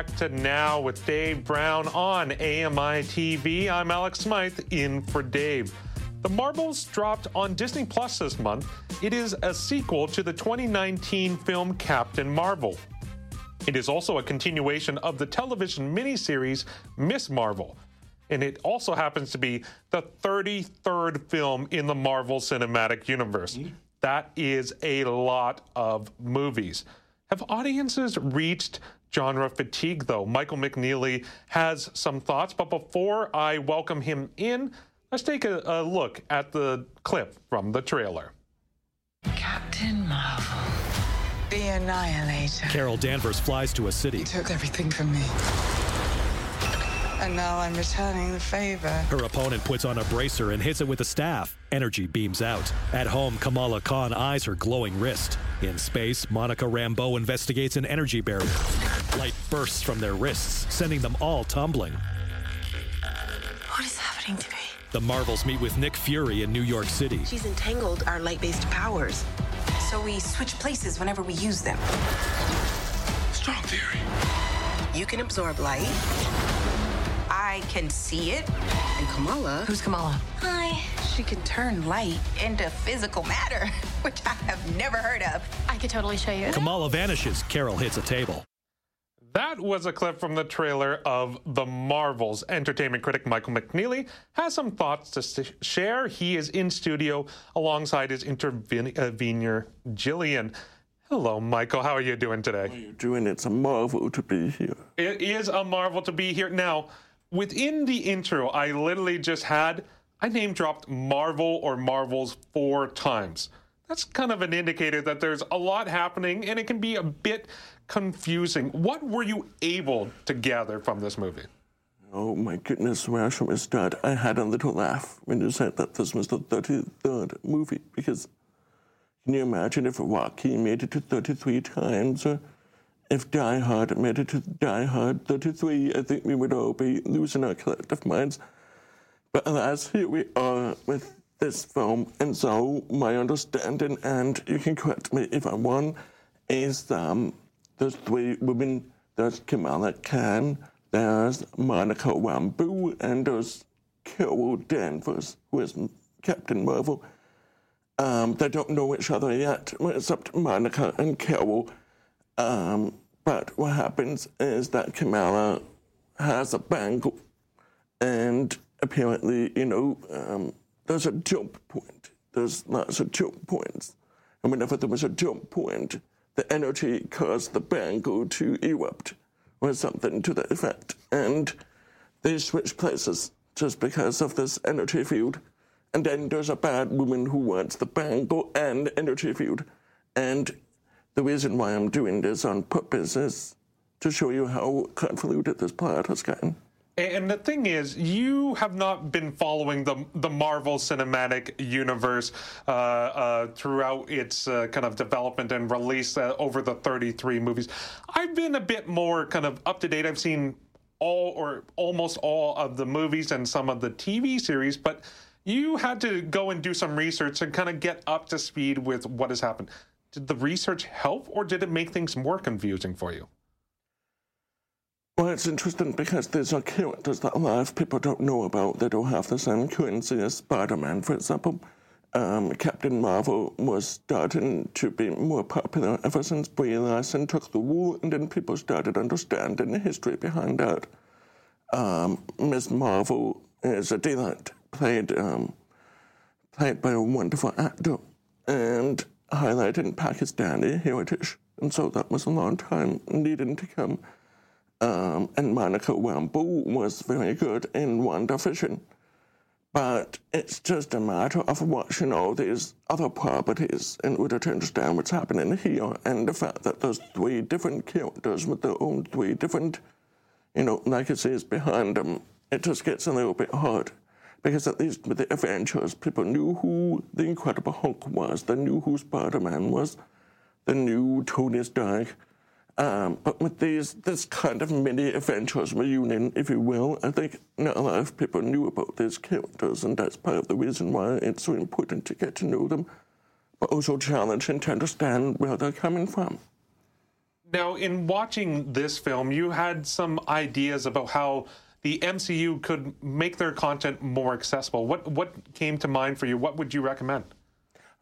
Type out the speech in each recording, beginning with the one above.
Back to Now with Dave Brown on AMI TV. I'm Alex Smythe in for Dave. The Marvels dropped on Disney Plus this month. It is a sequel to the 2019 film Captain Marvel. It is also a continuation of the television miniseries Miss Marvel. And it also happens to be the 33rd film in the Marvel Cinematic Universe. That is a lot of movies. Have audiences reached genre fatigue, though? Michael McNeely has some thoughts, but before I welcome him in, let's take a, a look at the clip from the trailer. Captain Marvel. The Annihilator. Carol Danvers flies to a city. Took everything from me. And now I'm returning the favor. Her opponent puts on a bracer and hits it with a staff. Energy beams out. At home, Kamala Khan eyes her glowing wrist. In space, Monica Rambeau investigates an energy barrier. Light bursts from their wrists, sending them all tumbling. What is happening to me? The Marvels meet with Nick Fury in New York City. She's entangled our light based powers. So we switch places whenever we use them. Strong theory. You can absorb light. I can see it. And Kamala. Who's Kamala? Hi. She can turn light into physical matter, which I have never heard of. I could totally show you. Kamala vanishes. Carol hits a table. That was a clip from the trailer of The Marvels. Entertainment critic Michael McNeely has some thoughts to share. He is in studio alongside his intervener, uh, Jillian. Hello, Michael. How are you doing today? How are you doing? It's a marvel to be here. It is a marvel to be here. Now, within the intro, I literally just had, I name dropped Marvel or Marvels four times. That's kind of an indicator that there's a lot happening and it can be a bit confusing. What were you able to gather from this movie? Oh my goodness, where shall we start? I had a little laugh when you said that this was the 33rd movie because can you imagine if Rocky made it to 33 times or if Die Hard made it to Die Hard 33? I think we would all be losing our collective minds. But alas, here we are with this film, and so my understanding, and you can correct me if I'm wrong, is um, there's three women. There's Kamala Khan, there's Monica Rambeau, and there's Carol Danvers, who is Captain Marvel. Um, they don't know each other yet, except Monica and Carol. Um, but what happens is that Kamala has a bangle, and apparently, you know, um, there's a jump point. There's lots of jump points. And whenever there was a jump point, the energy caused the bangle to erupt or something to that effect. And they switch places just because of this energy field. And then there's a bad woman who wants the bangle and energy field. And the reason why I'm doing this on purpose is to show you how convoluted this plot has gotten. And the thing is, you have not been following the the Marvel Cinematic Universe uh, uh, throughout its uh, kind of development and release uh, over the 33 movies. I've been a bit more kind of up to date. I've seen all or almost all of the movies and some of the TV series, but you had to go and do some research and kind of get up to speed with what has happened. Did the research help, or did it make things more confusing for you? Well, it's interesting because there's are characters that a lot of people don't know about. They don't have the same currency as Spider-Man, for example. Um, Captain Marvel was starting to be more popular ever since Brie Larson took the role, and then people started understanding the history behind that. Um, Marvel is a delight, played um, played by a wonderful actor, and highlighting Pakistani heritage, and so that was a long time needing to come. Um, and Monica Rambeau was very good in WandaVision. But it's just a matter of watching all these other properties in order to understand what's happening here and the fact that there's three different characters with their own three different, you know, legacies behind them. It just gets a little bit hard. Because at least with the Avengers, people knew who the Incredible Hulk was, they knew who Spider Man was, they knew Tony Stark. Um, but with these, this kind of mini Avengers reunion, if you will, I think not a lot of people knew about these characters, and that's part of the reason why it's so important to get to know them, but also challenging to understand where they're coming from. Now, in watching this film, you had some ideas about how the MCU could make their content more accessible. What what came to mind for you? What would you recommend?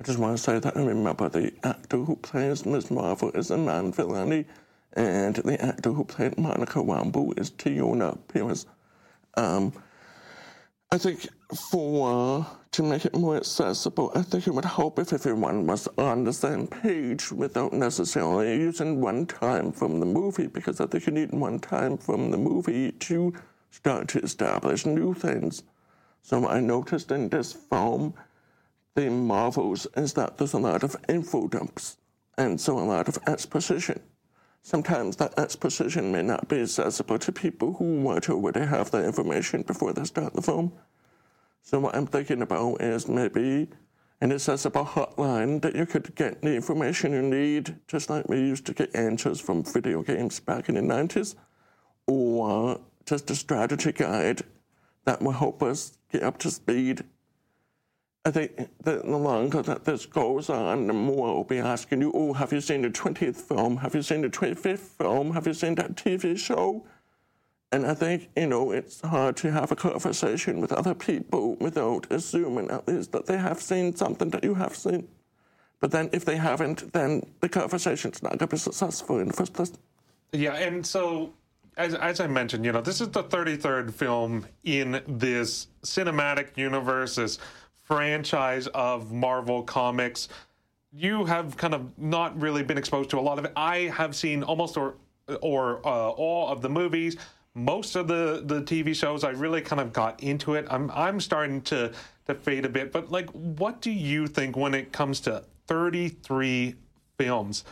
I just want to say that I remember the actor who plays Ms. Marvel is Iman Vellani, and the actor who played Monica Rambeau is Teyonah Parris. Um, I think for to make it more accessible, I think it would help if everyone was on the same page without necessarily using one time from the movie, because I think you need one time from the movie to start to establish new things. So I noticed in this film the marvels is that there's a lot of info dumps and so a lot of exposition. Sometimes that exposition may not be accessible to people who want to already have the information before they start the film. So what I'm thinking about is maybe an accessible hotline that you could get the information you need, just like we used to get answers from video games back in the 90s, or just a strategy guide that will help us get up to speed I think that the longer that this goes on, the more we'll be asking you, oh, have you seen the 20th film? Have you seen the 25th film? Have you seen that TV show? And I think, you know, it's hard to have a conversation with other people without assuming at least that they have seen something that you have seen. But then if they haven't, then the conversation's not going to be successful in the first place. Yeah, and so as, as I mentioned, you know, this is the 33rd film in this cinematic universe, this franchise of Marvel comics. You have kind of not really been exposed to a lot of it. I have seen almost or or uh, all of the movies, most of the the TV shows. I really kind of got into it. I'm I'm starting to to fade a bit. But like, what do you think when it comes to 33 films?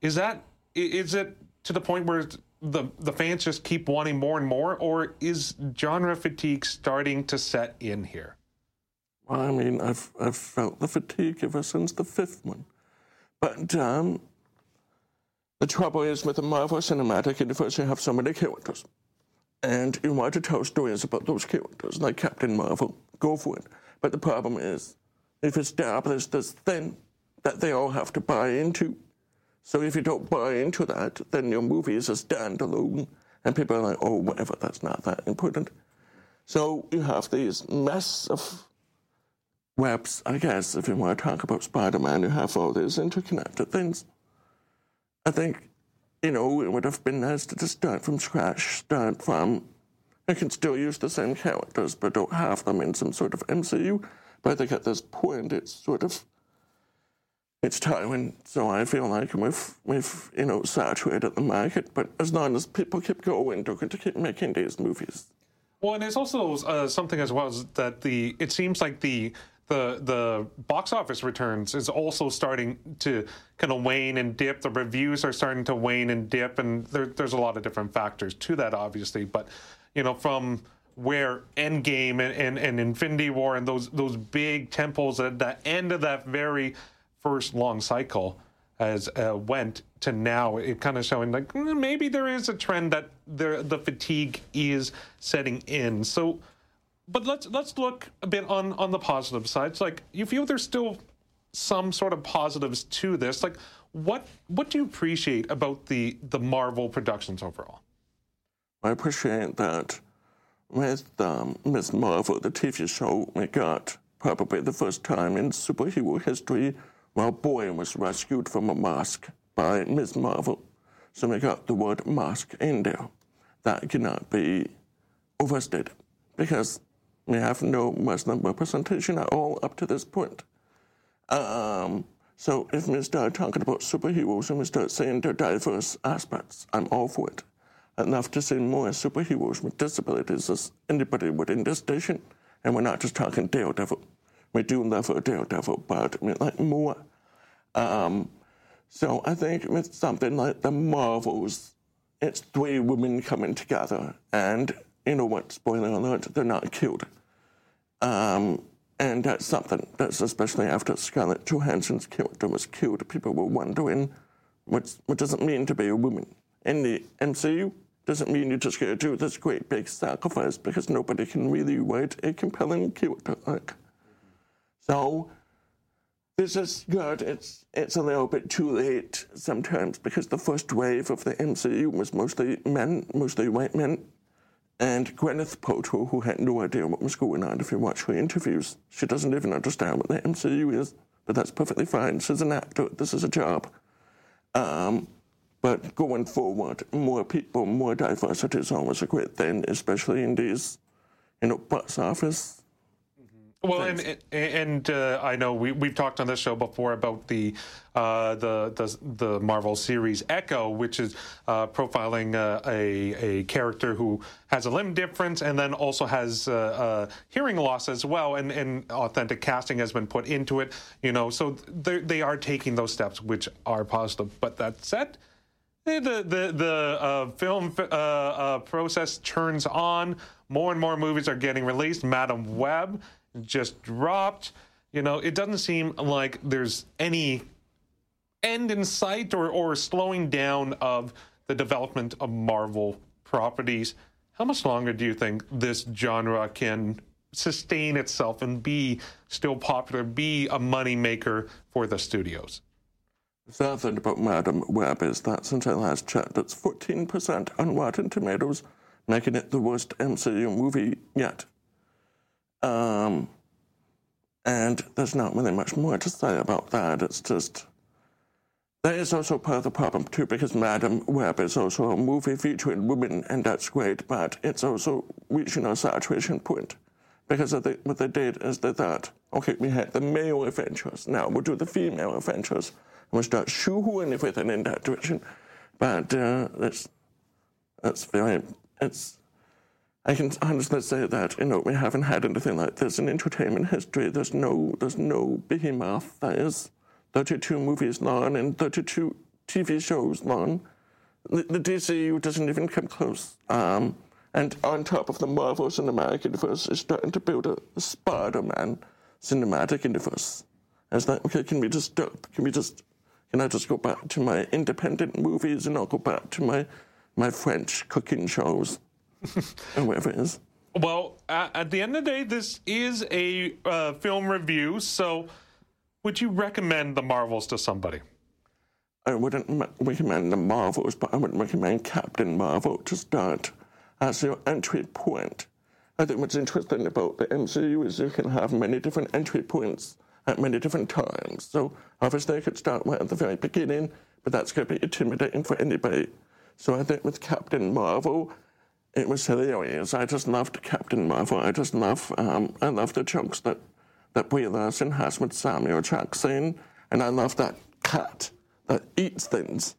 Is that is it to the point where the the fans just keep wanting more and more, or is genre fatigue starting to set in here? I mean, I've, I've felt the fatigue ever since the fifth one. But um, the trouble is with the Marvel Cinematic Universe, you have so many characters. And you want to tell stories about those characters, like Captain Marvel. Go for it. But the problem is, you've established this thing that they all have to buy into. So if you don't buy into that, then your movie is a standalone. And people are like, oh, whatever, that's not that important. So you have these mess of webs, I guess, if you want to talk about Spider Man, you have all these interconnected things. I think, you know, it would have been nice to just start from scratch, start from. I can still use the same characters, but don't have them in some sort of MCU. But I think at this point, it's sort of. It's tiring, so I feel like we've, we've, you know, saturated the market. But as long as people keep going, they're going to keep making these movies. Well, and it's also uh, something as well that the it seems like the the the box office returns is also starting to kind of wane and dip. The reviews are starting to wane and dip, and there, there's a lot of different factors to that, obviously. But you know, from where Endgame and, and, and Infinity War and those those big tentpoles at the end of that very first long cycle as uh, went to now, it kind of showing like mm, maybe there is a trend that the the fatigue is setting in. So but let's let's look a bit on on the positive side. It's like you feel there's still some sort of positives to this. Like what what do you appreciate about the the Marvel productions overall? I appreciate that with um, Ms. Marvel, the TV show, we got probably the first time in superhero history where Boy was rescued from a mosque by Ms. Marvel. So we got the word mosque in there. That cannot be overstated because we have no Muslim representation at all up to this point. Um, so if we start talking about superheroes and we start saying their diverse aspects, I'm all for it. I'd love to see more superheroes with disabilities as anybody within this station. And we're not just talking Daredevil. We do love a Daredevil, but we like more. Um, so I think with something like the Marvels, it's three women coming together, and you know what? Spoiler alert: they're not killed. Um, and that's something that's especially after Scarlett Johansson's character was killed, people were wondering what, what does it mean to be a woman? In the MCU, doesn't mean you just got to do this great big sacrifice because nobody can really write a compelling character arc. So this is good. It's it's a little bit too late sometimes because the first wave of the MCU was mostly men, mostly white men, and Gwyneth Paltrow, who had no idea what was going on. If you watch her interviews, she doesn't even understand what the MCU is, but that's perfectly fine. She's an actor. This is a job. Um, but going forward, more people, more diversity is always a great thing, especially in these, you know, box office well, and and uh, I know we we've talked on this show before about the uh, the, the the Marvel series Echo, which is uh, profiling uh, a a character who has a limb difference and then also has uh, uh, hearing loss as well, and and authentic casting has been put into it. You know, so they are taking those steps, which are positive. But that said. The the the film process turns on. More and more movies are getting released. Madame Web just dropped. You know, it doesn't seem like there's any end in sight or, or slowing down of the development of Marvel properties. How much longer do you think this genre can sustain itself and be still popular, be a moneymaker for the studios? The sad thing about Madame Web is that since I last checked, it's 14% on Rotten Tomatoes, making it the worst MCU movie yet. Um, and there's not really much more to say about that. It's just. That is also part of the problem, too, because Madam Web is also a movie featuring women, and that's great, but it's also reaching a saturation point. Because the, what they did is they thought, okay, we had the male Avengers, now we'll do the female Avengers, and we'll start shoehorning everything in that direction. But uh, that's, that's very, it's I can honestly say that you know we haven't had anything like this in entertainment history. There's no there's no behemoth that is 32 movies long and 32 TV shows long. The, the DCU doesn't even come close. Um, and on top of the Marvel Cinematic Universe, is starting to build a, Spider-Man cinematic universe. It's like, okay, can we just stop? Can we just, can I just go back to my independent movies and I'll go back to my, my French cooking shows? or whatever it is. Well, at, at, the end of the day, this is a uh, film review. So, would you recommend the Marvels to somebody? I wouldn't recommend the Marvels, but I would recommend Captain Marvel to start as your entry point. I think what's interesting about the MCU is you can have many different entry points at many different times. So obviously, you could start right at the very beginning, but that's going to be intimidating for anybody. So I think with Captain Marvel, it was hilarious. I just loved Captain Marvel. I just love um, I love the jokes that that Larson has with Samuel Jackson, and I love that cat that eats things.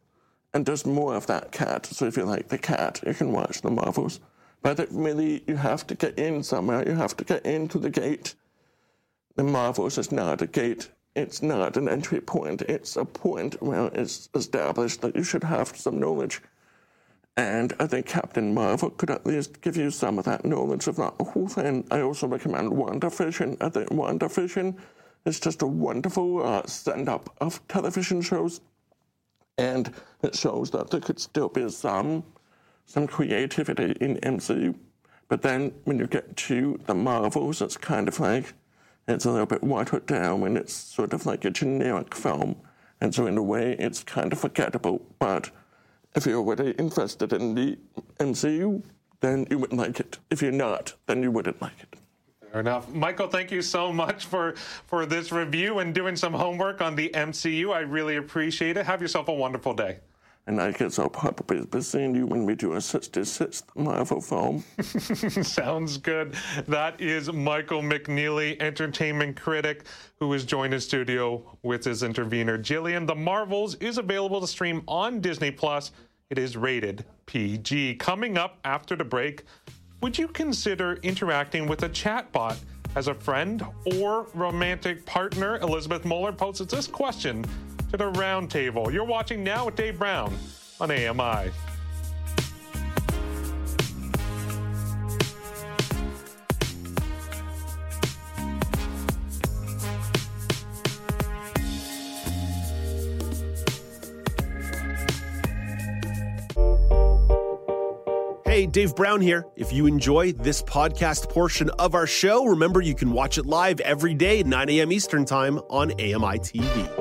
And there's more of that cat. So if you like the cat, you can watch the Marvels. But it really, you have to get in somewhere. You have to get into the gate. The Marvels is not a gate. It's not an entry point. It's a point where it's established that you should have some knowledge and I think Captain Marvel could at least give you some of that knowledge of that whole thing. I also recommend WandaVision. I think WandaVision is just a wonderful uh, stand up of television shows. And it shows that there could still be some some creativity in MCU. But then when you get to the Marvels, it's kind of like it's a little bit watered down and it's sort of like a generic film. And so in a way it's kind of forgettable. But if you're already interested in the MCU, then you would like it. If you're not, then you wouldn't like it. Fair enough. Michael, thank you so much for, for this review and doing some homework on the MCU. I really appreciate it. Have yourself a wonderful day. And I guess I'll probably be seeing you when we do a 66th Marvel film. Sounds good. That is Michael McNeely, entertainment critic, who has joined in studio with his intervener, Jillian. The Marvels is available to stream on Disney Plus. It is rated PG. Coming up after the break, would you consider interacting with a chatbot as a friend or romantic partner? Elizabeth Muller poses this question to the Roundtable. You're watching now with Dave Brown on AMI. Hey, Dave Brown here. If you enjoy this podcast portion of our show, remember you can watch it live every day 9 a.m. Eastern Time on AMI TV.